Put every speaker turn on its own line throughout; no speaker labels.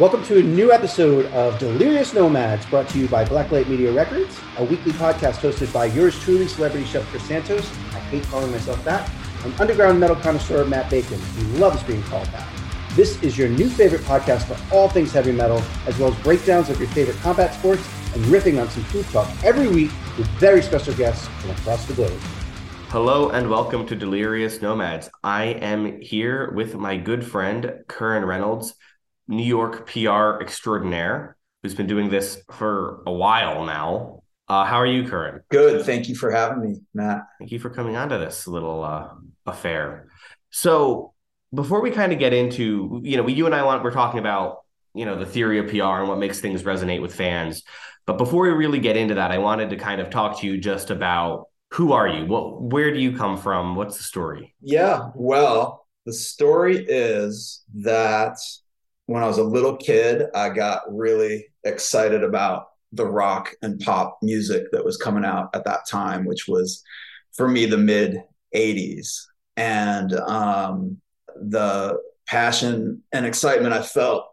Welcome to a new episode of Delirious Nomads, brought to you by Blacklight Media Records, a weekly podcast hosted by yours truly, celebrity chef Chris Santos. I hate calling myself that. And underground metal connoisseur Matt Bacon, who loves being called that. This is your new favorite podcast for all things heavy metal, as well as breakdowns of your favorite combat sports and riffing on some food talk every week with very special guests from across the globe.
Hello and welcome to Delirious Nomads. I am here with my good friend Curran Reynolds. New York PR extraordinaire who's been doing this for a while now. Uh, how are you, Curran?
Good. Thank you for having me, Matt.
Thank you for coming onto this little uh, affair. So, before we kind of get into, you know, we, you and I want, we're talking about, you know, the theory of PR and what makes things resonate with fans. But before we really get into that, I wanted to kind of talk to you just about who are you? What, where do you come from? What's the story?
Yeah. Well, the story is that when I was a little kid, I got really excited about the rock and pop music that was coming out at that time, which was for me the mid 80s. And um, the passion and excitement I felt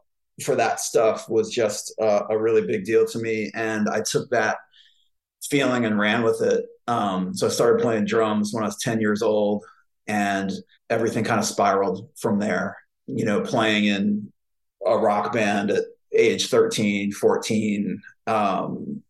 for that stuff was just uh, a really big deal to me. And I took that feeling and ran with it. Um, so I started playing drums when I was 10 years old, and everything kind of spiraled from there. You know, playing in a rock band at age 13, 14. Um,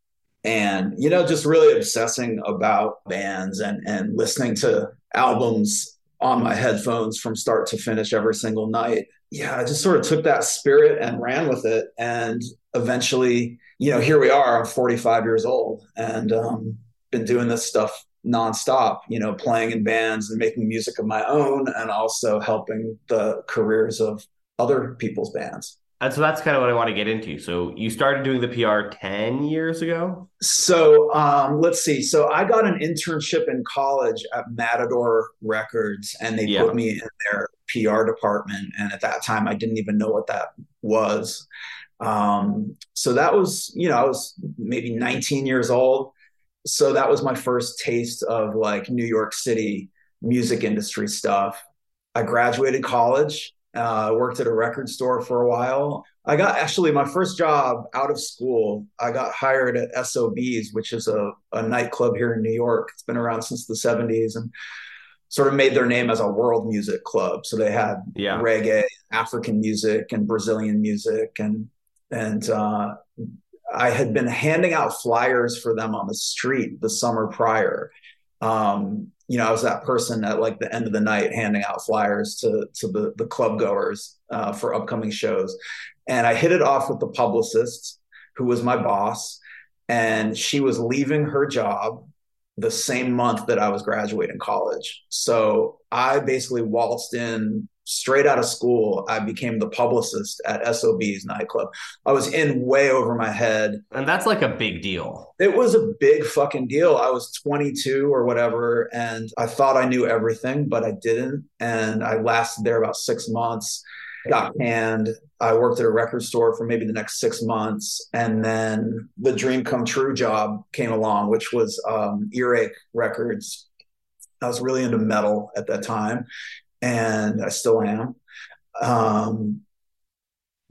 and, you know, just really obsessing about bands and, and listening to albums on my headphones from start to finish every single night. Yeah, I just sort of took that spirit and ran with it. And eventually, you know, here we are. I'm 45 years old and um, been doing this stuff nonstop, you know, playing in bands and making music of my own and also helping the careers of other people's bands.
And so that's kind of what I want to get into. So you started doing the PR 10 years ago?
So um, let's see. So I got an internship in college at Matador Records and they yeah. put me in their PR department. And at that time, I didn't even know what that was. Um, so that was, you know, I was maybe 19 years old. So that was my first taste of like New York City music industry stuff. I graduated college uh, worked at a record store for a while. I got actually my first job out of school. I got hired at SOBs, which is a, a nightclub here in New York. It's been around since the 70s and sort of made their name as a world music club. So they had yeah. reggae, African music, and Brazilian music, and and uh, I had been handing out flyers for them on the street the summer prior. Um, you know, I was that person at like the end of the night handing out flyers to to the the club goers uh, for upcoming shows, and I hit it off with the publicist who was my boss, and she was leaving her job the same month that I was graduating college. So I basically waltzed in straight out of school, I became the publicist at SOB's nightclub. I was in way over my head.
And that's like a big deal.
It was a big fucking deal. I was 22 or whatever, and I thought I knew everything, but I didn't. And I lasted there about six months, got canned. I worked at a record store for maybe the next six months. And then the dream come true job came along, which was um, Earache Records. I was really into metal at that time and I still am. Um,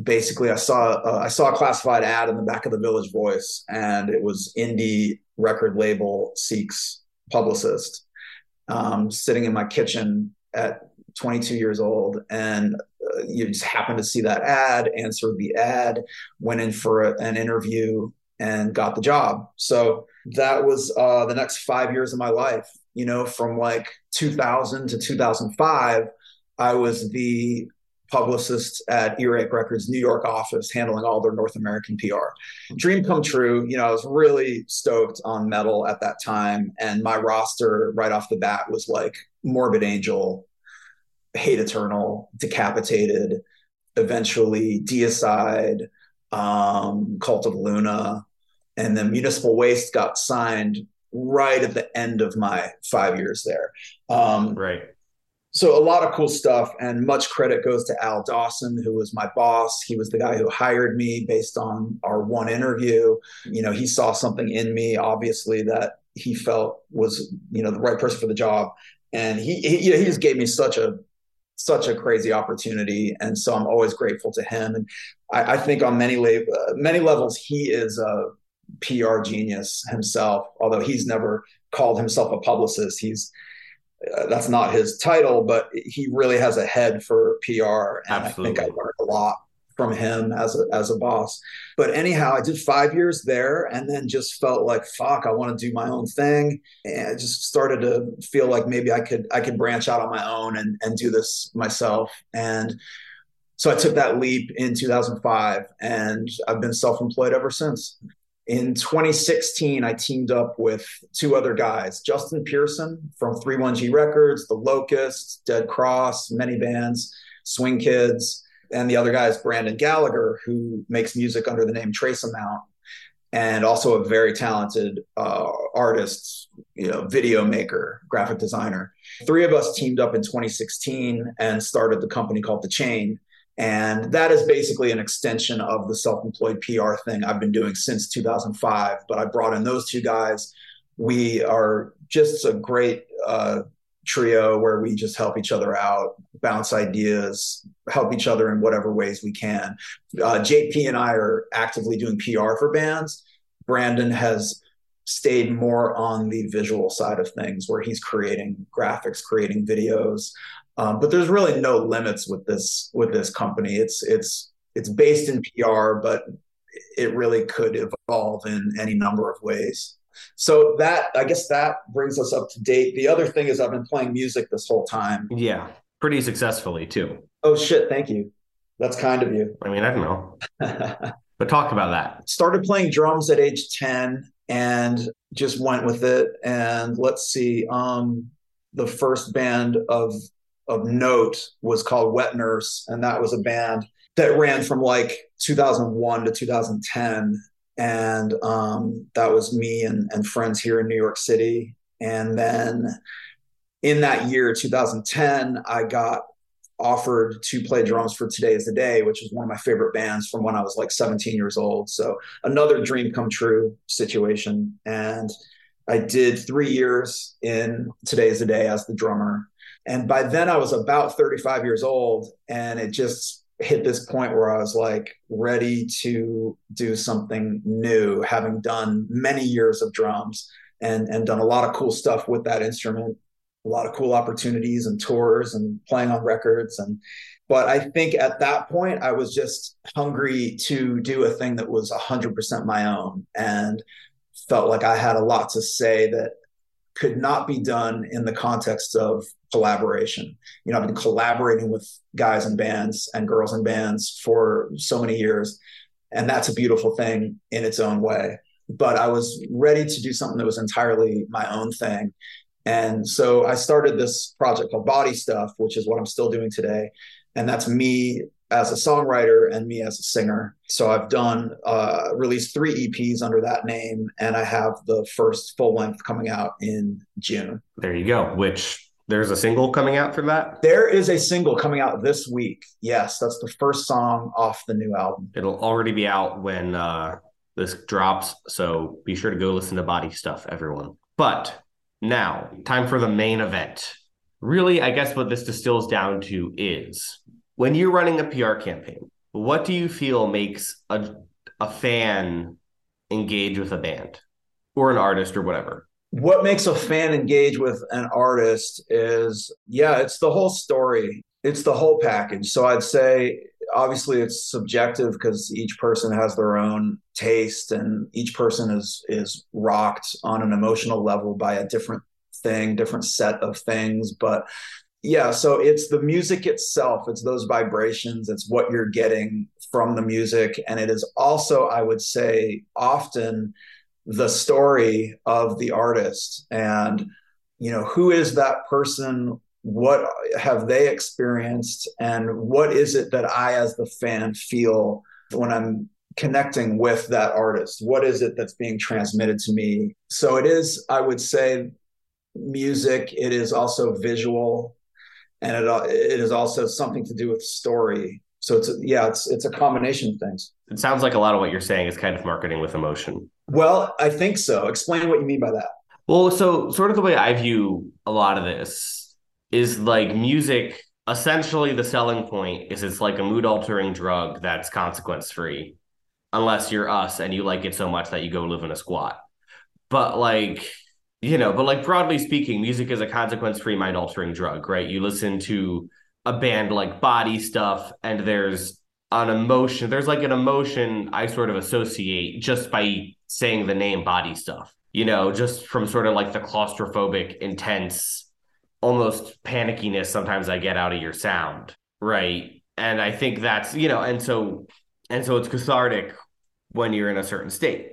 basically I saw uh, I saw a classified ad in the back of the Village Voice, and it was indie record label seeks publicist, um, sitting in my kitchen at 22 years old, and uh, you just happened to see that ad, answered the ad, went in for a, an interview, and got the job. So that was uh, the next five years of my life. You know, from like 2000 to 2005, I was the publicist at Earache Records New York office handling all their North American PR. Dream come true. You know, I was really stoked on metal at that time. And my roster right off the bat was like Morbid Angel, Hate Eternal, Decapitated, eventually Deicide, um, Cult of Luna. And then Municipal Waste got signed right at the end of my five years there.
Um, right.
so a lot of cool stuff and much credit goes to al dawson who was my boss. He was the guy who hired me based on our one interview. You know he saw something in me obviously that he felt was you know the right person for the job. And he he, you know, he just gave me such a such a crazy opportunity. And so i'm always grateful to him. And i, I think on many le- uh, many levels he is a pr genius himself although he's never called himself a publicist he's uh, that's not his title, but he really has a head for PR, and Absolutely. I think I learned a lot from him as a as a boss. But anyhow, I did five years there, and then just felt like fuck, I want to do my own thing, and I just started to feel like maybe I could I could branch out on my own and and do this myself, and so I took that leap in 2005, and I've been self employed ever since in 2016, I teamed up with two other guys, Justin Pearson from 31G Records, The Locusts, Dead Cross, many bands, Swing Kids, and the other guy is Brandon Gallagher, who makes music under the name Trace Amount, and also a very talented uh, artist, you know, video maker, graphic designer. Three of us teamed up in 2016 and started the company called The Chain and that is basically an extension of the self employed PR thing I've been doing since 2005. But I brought in those two guys. We are just a great uh, trio where we just help each other out, bounce ideas, help each other in whatever ways we can. Uh, JP and I are actively doing PR for bands. Brandon has stayed more on the visual side of things where he's creating graphics creating videos um, but there's really no limits with this with this company. It's it's it's based in PR, but it really could evolve in any number of ways. So that I guess that brings us up to date. The other thing is I've been playing music this whole time.
Yeah, pretty successfully too.
Oh shit! Thank you. That's kind of you.
I mean, I don't know. but talk about that.
Started playing drums at age 10 and just went with it. And let's see, um, the first band of of note was called Wet Nurse, and that was a band that ran from like 2001 to 2010, and um, that was me and, and friends here in New York City. And then in that year, 2010, I got offered to play drums for Today is the Day, which is one of my favorite bands from when I was like 17 years old. So another dream come true situation. And I did three years in Today is the Day as the drummer. And by then I was about 35 years old and it just hit this point where I was like ready to do something new, having done many years of drums and, and done a lot of cool stuff with that instrument, a lot of cool opportunities and tours and playing on records. And, but I think at that point I was just hungry to do a thing that was 100% my own and felt like I had a lot to say that could not be done in the context of collaboration. You know, I've been collaborating with guys and bands and girls and bands for so many years, and that's a beautiful thing in its own way. But I was ready to do something that was entirely my own thing. And so I started this project called Body Stuff, which is what I'm still doing today. And that's me as a songwriter and me as a singer. So I've done uh, released three EPs under that name, and I have the first full length coming out in June.
There you go. Which there's a single coming out for that.
There is a single coming out this week. Yes, that's the first song off the new album.
It'll already be out when uh, this drops, so be sure to go listen to Body Stuff, everyone. But now, time for the main event. Really, I guess what this distills down to is when you're running a PR campaign, what do you feel makes a a fan engage with a band or an artist or whatever?
What makes a fan engage with an artist is yeah, it's the whole story. It's the whole package. So I'd say obviously it's subjective because each person has their own taste and each person is is rocked on an emotional level by a different thing, different set of things, but yeah so it's the music itself it's those vibrations it's what you're getting from the music and it is also i would say often the story of the artist and you know who is that person? What have they experienced? And what is it that i as the fan feel when i'm connecting with that artist? What is it that's being transmitted to me? So it is i would say music. It is also visual. And it it is also something to do with story. So it's a, yeah, it's it's a combination of things.
It sounds like a lot of what you're saying is kind of marketing with emotion.
Well, I think so. Explain what you mean by that.
Well, so sort of the way I view a lot of this is like music. Essentially, the selling point is it's like a mood altering drug that's consequence free, unless you're us and you like it so much that you go live in a squat. But like you know, but like broadly speaking, music is a consequence free mind altering drug, right? You listen to a band like Body Stuff, and there's an emotion, there's like an emotion I sort of associate just by saying the name Body Stuff, you know, just from sort of like the claustrophobic, intense, almost panickiness sometimes I get out of your sound, right? And I think that's, you know, and so, and so it's cathartic when you're in a certain state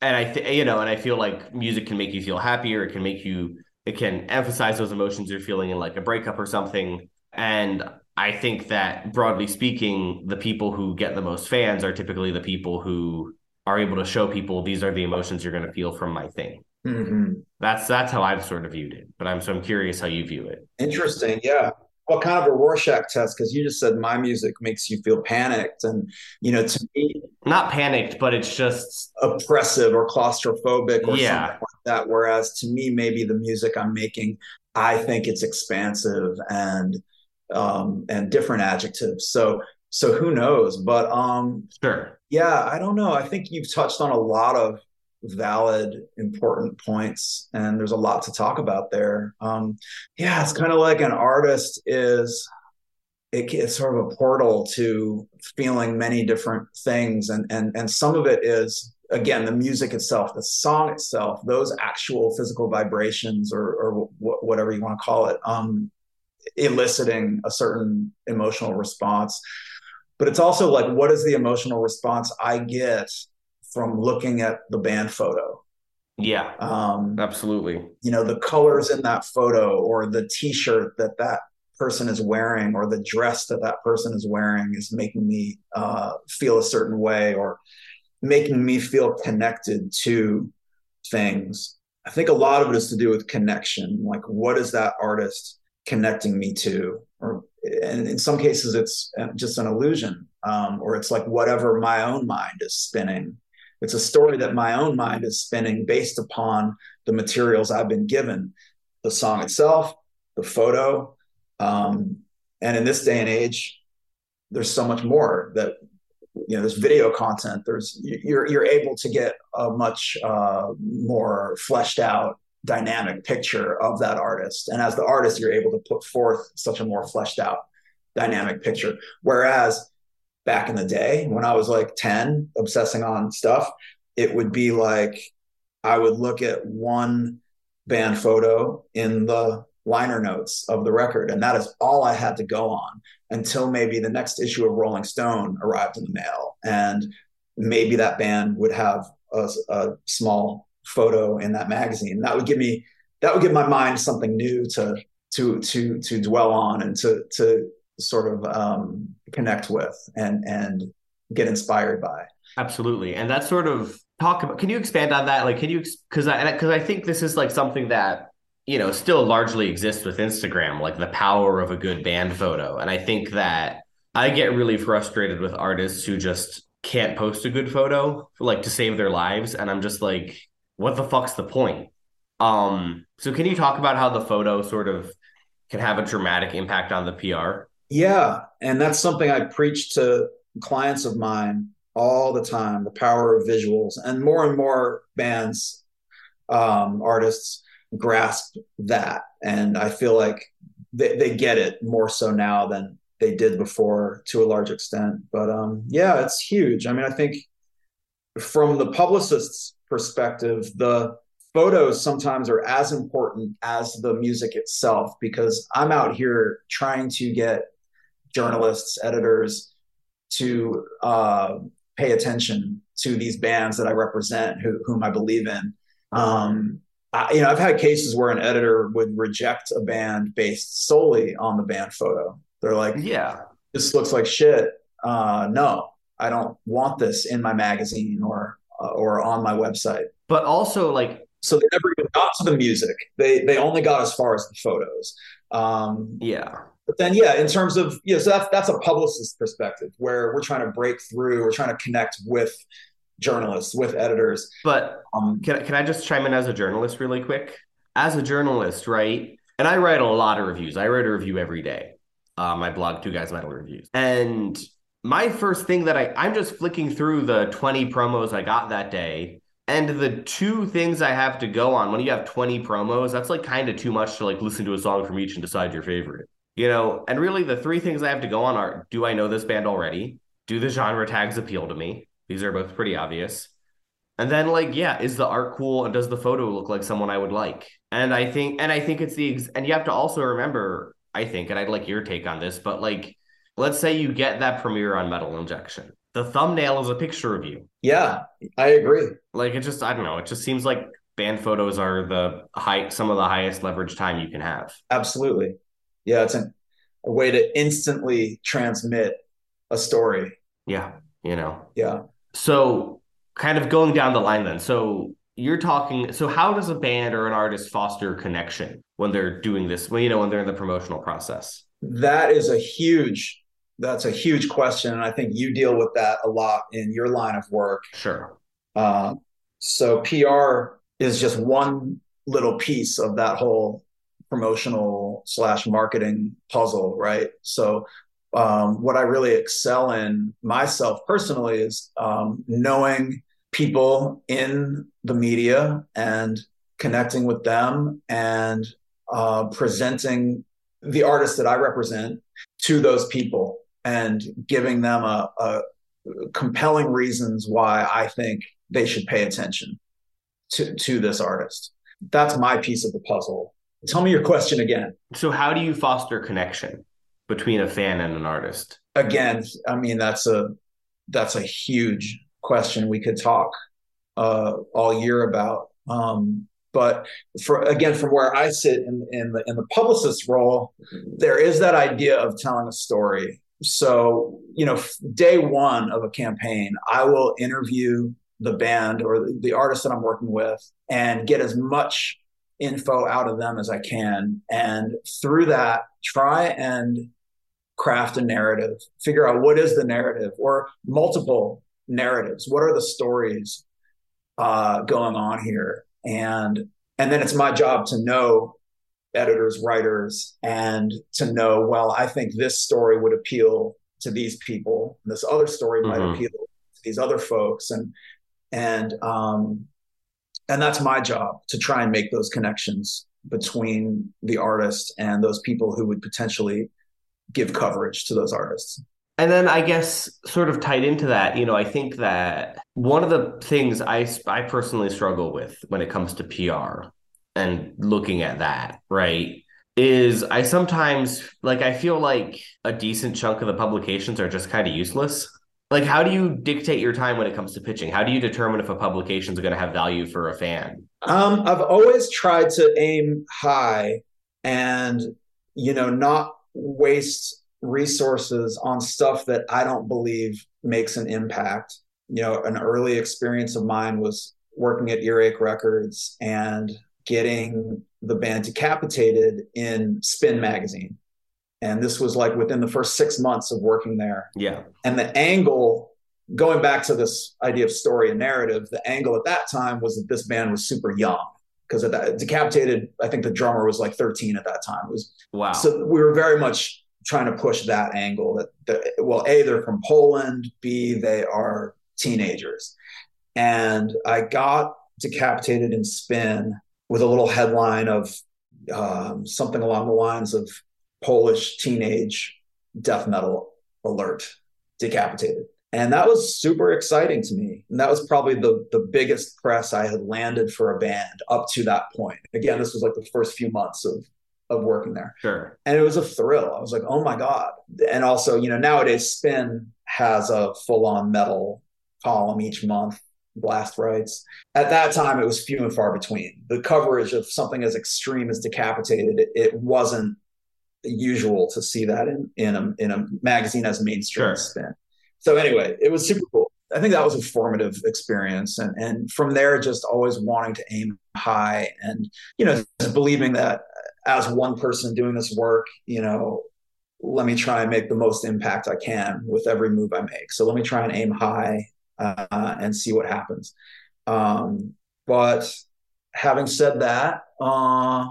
and I, th- you know, and I feel like music can make you feel happier. It can make you, it can emphasize those emotions you're feeling in like a breakup or something. And I think that broadly speaking, the people who get the most fans are typically the people who are able to show people these are the emotions you're going to feel from my thing. Mm-hmm. That's that's how I've sort of viewed it. But I'm so I'm curious how you view it.
Interesting. Yeah what kind of a Rorschach test? Because you just said my music makes you feel panicked, and you know, to me,
not panicked, but it's just
oppressive or claustrophobic or yeah. something like that. Whereas to me, maybe the music I'm making, I think it's expansive and um, and different adjectives. So so who knows? But um,
sure,
yeah, I don't know. I think you've touched on a lot of valid, important points, and there's a lot to talk about there. Um, yeah, it's kind of like an artist is. It, it's sort of a portal to feeling many different things, and and and some of it is again the music itself, the song itself, those actual physical vibrations or or w- whatever you want to call it, um, eliciting a certain emotional response. But it's also like, what is the emotional response I get from looking at the band photo.
Yeah, um, absolutely.
You know, the colors in that photo, or the T-shirt that that person is wearing, or the dress that that person is wearing, is making me uh, feel a certain way, or making me feel connected to things. I think a lot of it is to do with connection. Like, what is that artist connecting me to? Or, and in some cases, it's uh, just an illusion, um, or it's like whatever my own mind is spinning it's a story that my own mind is spinning based upon the materials I've been given the song itself, the photo. Um, and in this day and age, there's so much more that you know there's video content there's you're you're able to get a much uh, more fleshed out dynamic picture of that artist and as the artist you're able to put forth such a more fleshed out dynamic picture whereas back in the day when I was like 10, obsessing on stuff, it would be like I would look at one band photo in the liner notes of the record, and that is all I had to go on until maybe the next issue of Rolling Stone arrived in the mail. And maybe that band would have a, a small photo in that magazine. That would give me that would give my mind something new to to to to dwell on and to to sort of um, connect with and and get inspired by.
Absolutely, and that sort of talk about. Can you expand on that? Like, can you because I because I think this is like something that you know still largely exists with Instagram, like the power of a good band photo, and I think that I get really frustrated with artists who just can't post a good photo like to save their lives and i'm just like what the fuck's the point um so can you talk about how the photo sort of can have a dramatic impact on the pr
yeah, and that's something I preach to clients of mine all the time the power of visuals, and more and more bands, um, artists grasp that, and I feel like they, they get it more so now than they did before to a large extent. But um, yeah, it's huge. I mean, I think from the publicist's perspective, the photos sometimes are as important as the music itself because I'm out here trying to get journalists, editors to uh, pay attention to these bands that I represent, who, whom I believe in. Um, I, you know, I've had cases where an editor would reject a band based solely on the band photo. They're like,
"Yeah,
this looks like shit. Uh, no, I don't want this in my magazine or uh, or on my website."
But also, like,
so they never even got to the music. They they only got as far as the photos. Um,
yeah.
But then, yeah, in terms of yeah, you know, so that's that's a publicist perspective where we're trying to break through. We're trying to connect with journalists, with editors.
But um, can can I just chime in as a journalist really quick? As a journalist, right? And I write a lot of reviews. I write a review every day. Uh, my blog, Two Guys Metal Reviews, and my first thing that I I'm just flicking through the 20 promos I got that day and the two things I have to go on when you have 20 promos, that's like kind of too much to like listen to a song from each and decide your favorite. You know, and really the three things I have to go on are do I know this band already? Do the genre tags appeal to me? These are both pretty obvious. And then like, yeah, is the art cool and does the photo look like someone I would like? And I think and I think it's the ex- and you have to also remember, I think, and I'd like your take on this, but like let's say you get that premiere on Metal Injection the thumbnail is a picture of you.
Yeah, I agree.
Like it just I don't know, it just seems like band photos are the high some of the highest leverage time you can have.
Absolutely. Yeah, it's a, a way to instantly transmit a story.
Yeah, you know.
Yeah.
So kind of going down the line then. So you're talking so how does a band or an artist foster connection when they're doing this when you know when they're in the promotional process
that is a huge that's a huge question, and I think you deal with that a lot in your line of work.
Sure.
Uh, so PR is just one little piece of that whole promotional slash marketing puzzle, right? So um, what I really excel in myself personally is um, knowing people in the media and connecting with them and uh, presenting the artists that I represent to those people and giving them a, a compelling reasons why I think they should pay attention to, to this artist. That's my piece of the puzzle. Tell me your question again.
So, how do you foster connection between a fan and an artist?
Again, I mean that's a that's a huge question we could talk uh, all year about. Um, but for again, from where I sit in, in the in the publicist role, there is that idea of telling a story so you know day one of a campaign i will interview the band or the artist that i'm working with and get as much info out of them as i can. And through that try and craft a narrative figure out what is the narrative or multiple narratives. What are the stories uh, going on here? And and then it's my job to know editors, writers, and to know, well, I think this story would appeal to these people. and This other story mm-hmm. might appeal to these other folks. And and um and that's my job to try and make those connections between the artist and those people who would potentially give coverage to those artists.
And then I guess sort of tied into that, you know, I think that one of the things I I personally struggle with when it comes to PR and looking at that, right? Is I sometimes like I feel like a decent chunk of the publications are just kind of useless. Like, how do you dictate your time when it comes to pitching? How do you determine if a publication is going to have value for a fan?
Um, I've always tried to aim high and, you know, not waste resources on stuff that I don't believe makes an impact. You know, an early experience of mine was working at Earache Records and getting the band decapitated in Spin magazine. And this was like within the first six months of working there.
Yeah.
And the angle, going back to this idea of story and narrative, the angle at that time was that this band was super young. Because at that decapitated, I think the drummer was like 13 at that time. It was
wow.
So we were very much trying to push that angle that, that well, A, they're from Poland, B, they are teenagers. And I got decapitated in spin with a little headline of um, something along the lines of Polish teenage death metal alert decapitated. And that was super exciting to me. And that was probably the, the biggest press I had landed for a band up to that point. Again, this was like the first few months of, of working there.
Sure.
And it was a thrill. I was like, oh my God. And also, you know, nowadays Spin has a full on metal column each month, blast rights. At that time, it was few and far between. The coverage of something as extreme as decapitated, it, wasn't usual to see that in, in, a, in a magazine as mainstream sure. Spin so anyway, it was super cool. I think that was a formative experience. And, and from there, just always wanting to aim high and, you know, believing that as one person doing this work, you know, let me try and make the most impact I can with every move I make. So let me try and aim high uh, and see what happens. Um, but having said that, uh,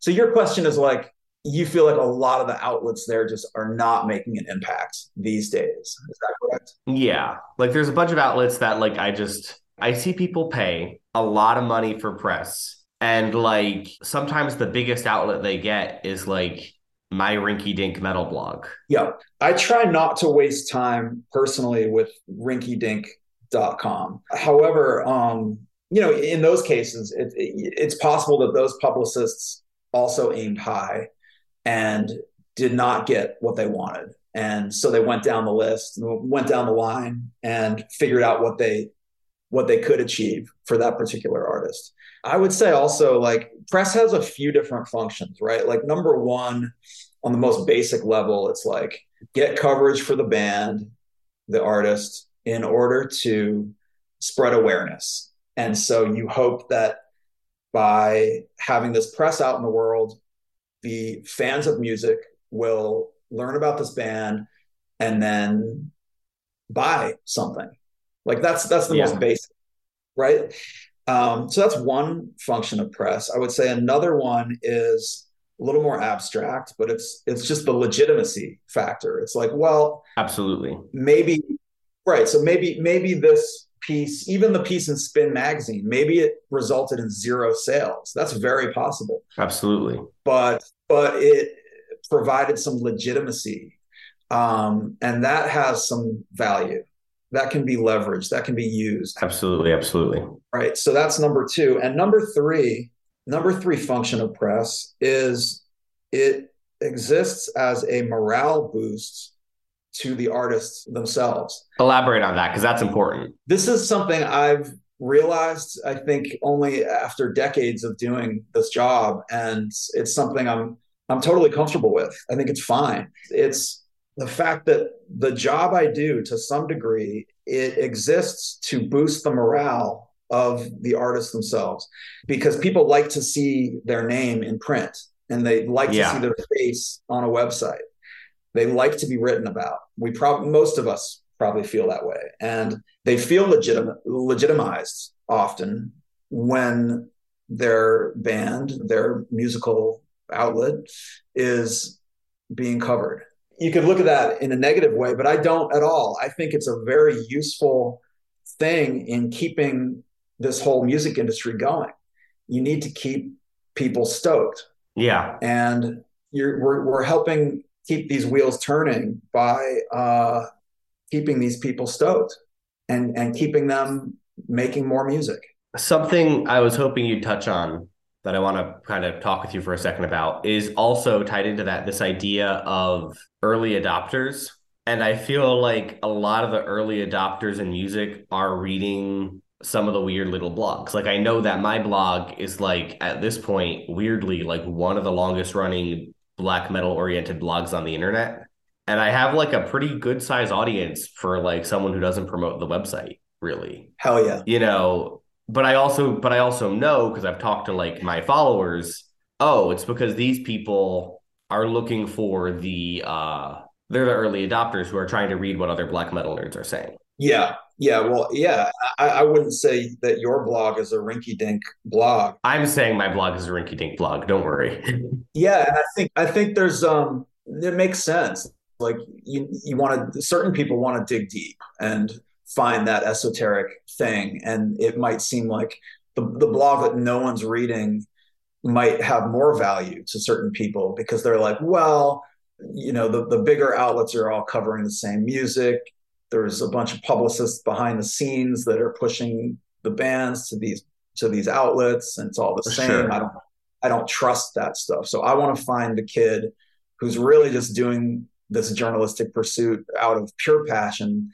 so your question is like, you feel like a lot of the outlets there just are not making an impact these days. Is that correct?
Yeah. Like there's a bunch of outlets that like I just I see people pay a lot of money for press. And like sometimes the biggest outlet they get is like my rinky dink metal blog.
Yeah. I try not to waste time personally with rinkydink.com. However, um, you know, in those cases, it, it, it's possible that those publicists also aimed high and did not get what they wanted. And so they went down the list, went down the line and figured out what they what they could achieve for that particular artist. I would say also like press has a few different functions, right? Like number 1 on the most basic level it's like get coverage for the band, the artist in order to spread awareness. And so you hope that by having this press out in the world the fans of music will learn about this band and then buy something. Like that's that's the yeah. most basic, right? Um, so that's one function of press. I would say another one is a little more abstract, but it's it's just the legitimacy factor. It's like, well,
absolutely,
maybe right. So maybe maybe this piece, even the piece in Spin magazine, maybe it resulted in zero sales. That's very possible.
Absolutely.
But but it provided some legitimacy. Um, and that has some value. That can be leveraged, that can be used.
Absolutely, absolutely.
Right. So that's number two. And number three, number three function of press is it exists as a morale boost to the artists themselves.
Elaborate on that because that's important.
This is something I've realized, I think, only after decades of doing this job, and it's something I'm I'm totally comfortable with. I think it's fine. It's the fact that the job I do, to some degree, it exists to boost the morale of the artists themselves because people like to see their name in print and they like yeah. to see their face on a website they like to be written about. We probably most of us probably feel that way, and they feel legitimate, legitimized often when their band, their musical outlet, is being covered. You could look at that in a negative way, but I don't at all. I think it's a very useful thing in keeping this whole music industry going. You need to keep people stoked.
Yeah.
And you're we're, we're helping keep these wheels turning by uh, keeping these people stoked and and keeping them making more music.
Something I was hoping you'd touch on that I want to kind of talk with you for a second about is also tied into that this idea of early adopters. And I feel like a lot of the early adopters in music are reading some of the weird little blogs. Like I know that my blog is like at this point weirdly like one of the longest running black metal oriented blogs on the internet. And I have like a pretty good size audience for like someone who doesn't promote the website, really.
Hell yeah.
You know, but I also but I also know because I've talked to like my followers, oh, it's because these people are looking for the uh they're the early adopters who are trying to read what other black metal nerds are saying.
Yeah, yeah, well, yeah. I, I, wouldn't say that your blog is a rinky dink blog.
I'm saying my blog is a rinky dink blog. Don't worry.
yeah, and I think I think there's um it makes sense. Like you, you want to, certain people want to dig deep and find that esoteric thing. And it might seem like the, the blog that no one's reading might have more value to certain people because they're like, well, you know, the, the bigger outlets are all covering the same music. There's a bunch of publicists behind the scenes that are pushing the bands to these to these outlets and it's all the For same. Sure. I don't I don't trust that stuff. So I want to find the kid who's really just doing this journalistic pursuit out of pure passion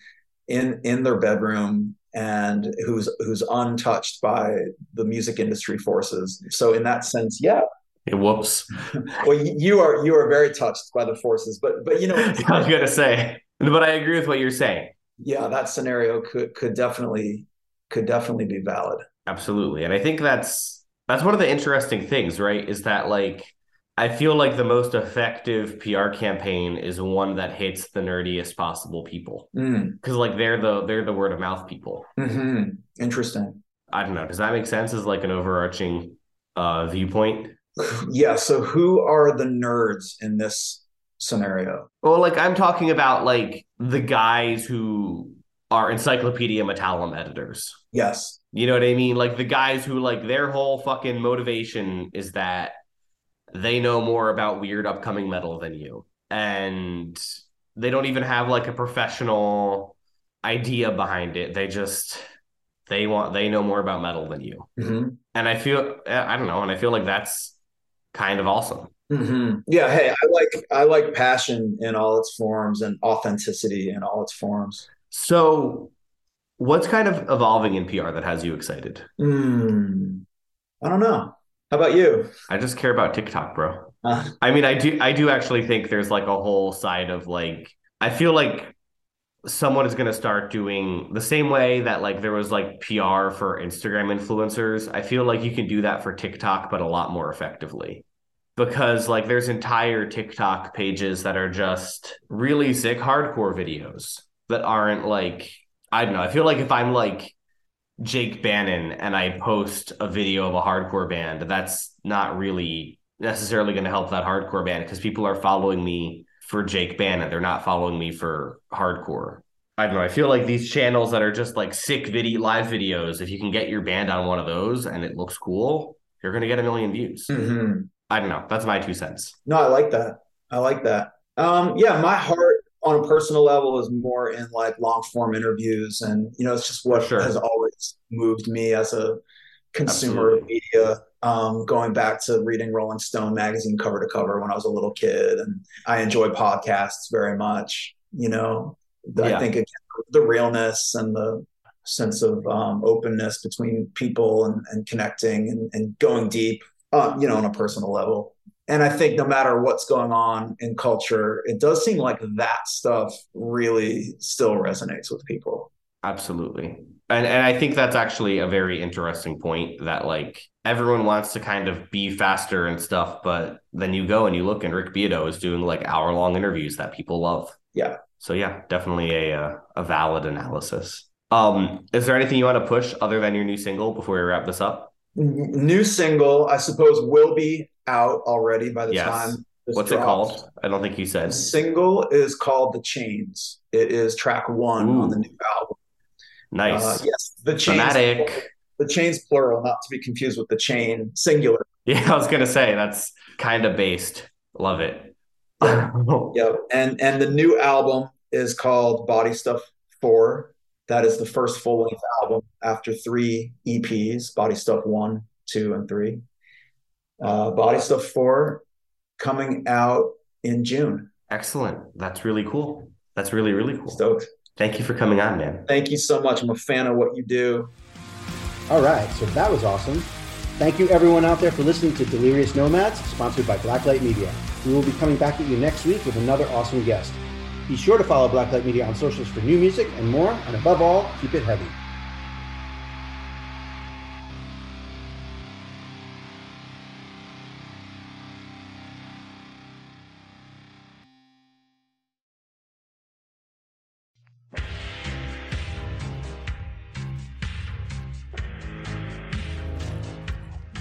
in in their bedroom and who's who's untouched by the music industry forces. So in that sense, yeah.
Hey, whoops.
well, you are you are very touched by the forces, but but you know I
was gonna say, but I agree with what you're saying.
Yeah, that scenario could could definitely could definitely be valid.
Absolutely, and I think that's that's one of the interesting things, right? Is that like I feel like the most effective PR campaign is one that hits the nerdiest possible people because mm. like they're the they're the word of mouth people.
Mm-hmm. Interesting.
I don't know. Does that make sense? As like an overarching uh, viewpoint?
Yeah. So who are the nerds in this scenario?
Well, like I'm talking about like the guys who are Encyclopedia Metallum editors.
Yes.
You know what I mean? Like the guys who like their whole fucking motivation is that they know more about weird upcoming metal than you. And they don't even have like a professional idea behind it. They just they want they know more about metal than you. Mm-hmm. And I feel I don't know, and I feel like that's kind of awesome.
Mm-hmm. Yeah, hey, I like I like passion in all its forms and authenticity in all its forms.
So, what's kind of evolving in PR that has you excited?
Mm, I don't know. How about you?
I just care about TikTok, bro. Uh, I mean, I do I do actually think there's like a whole side of like I feel like someone is going to start doing the same way that like there was like PR for Instagram influencers. I feel like you can do that for TikTok but a lot more effectively. Because like there's entire TikTok pages that are just really sick hardcore videos that aren't like I don't know. I feel like if I'm like Jake Bannon and I post a video of a hardcore band, that's not really necessarily going to help that hardcore band because people are following me for Jake Bannon. They're not following me for hardcore. I don't know. I feel like these channels that are just like sick video live videos, if you can get your band on one of those and it looks cool, you're going to get a million views. Mm-hmm. I don't know. That's my two cents.
No, I like that. I like that. Um, yeah, my heart on a personal level is more in like long form interviews and you know it's just what sure. has always moved me as a consumer Absolutely. of media um, going back to reading rolling stone magazine cover to cover when i was a little kid and i enjoy podcasts very much you know yeah. i think it, the realness and the sense of um, openness between people and, and connecting and, and going deep uh, you know on a personal level and I think no matter what's going on in culture, it does seem like that stuff really still resonates with people.
Absolutely. And and I think that's actually a very interesting point that like everyone wants to kind of be faster and stuff, but then you go and you look and Rick Beato is doing like hour long interviews that people love.
Yeah.
So yeah, definitely a uh, a valid analysis. Um, is there anything you want to push other than your new single before we wrap this up?
New single, I suppose, will be out already by the yes. time.
What's it called? I don't think you said.
The single is called "The Chains." It is track one Ooh. on the new album.
Nice. Uh,
yes, the chains. The chains plural, not to be confused with the chain singular.
Yeah, I was gonna say that's kind of based. Love it.
Yeah. yeah, and and the new album is called Body Stuff Four. That is the first full length album after three EPs: Body Stuff One, Two, and Three uh, Body Stuff 4 coming out in June.
Excellent. That's really cool. That's really, really cool.
Stoked.
Thank you for coming on, man.
Thank you so much. I'm a fan of what you do.
All right. So that was awesome. Thank you, everyone out there, for listening to Delirious Nomads, sponsored by Blacklight Media. We will be coming back at you next week with another awesome guest. Be sure to follow Blacklight Media on socials for new music and more, and above all, keep it heavy.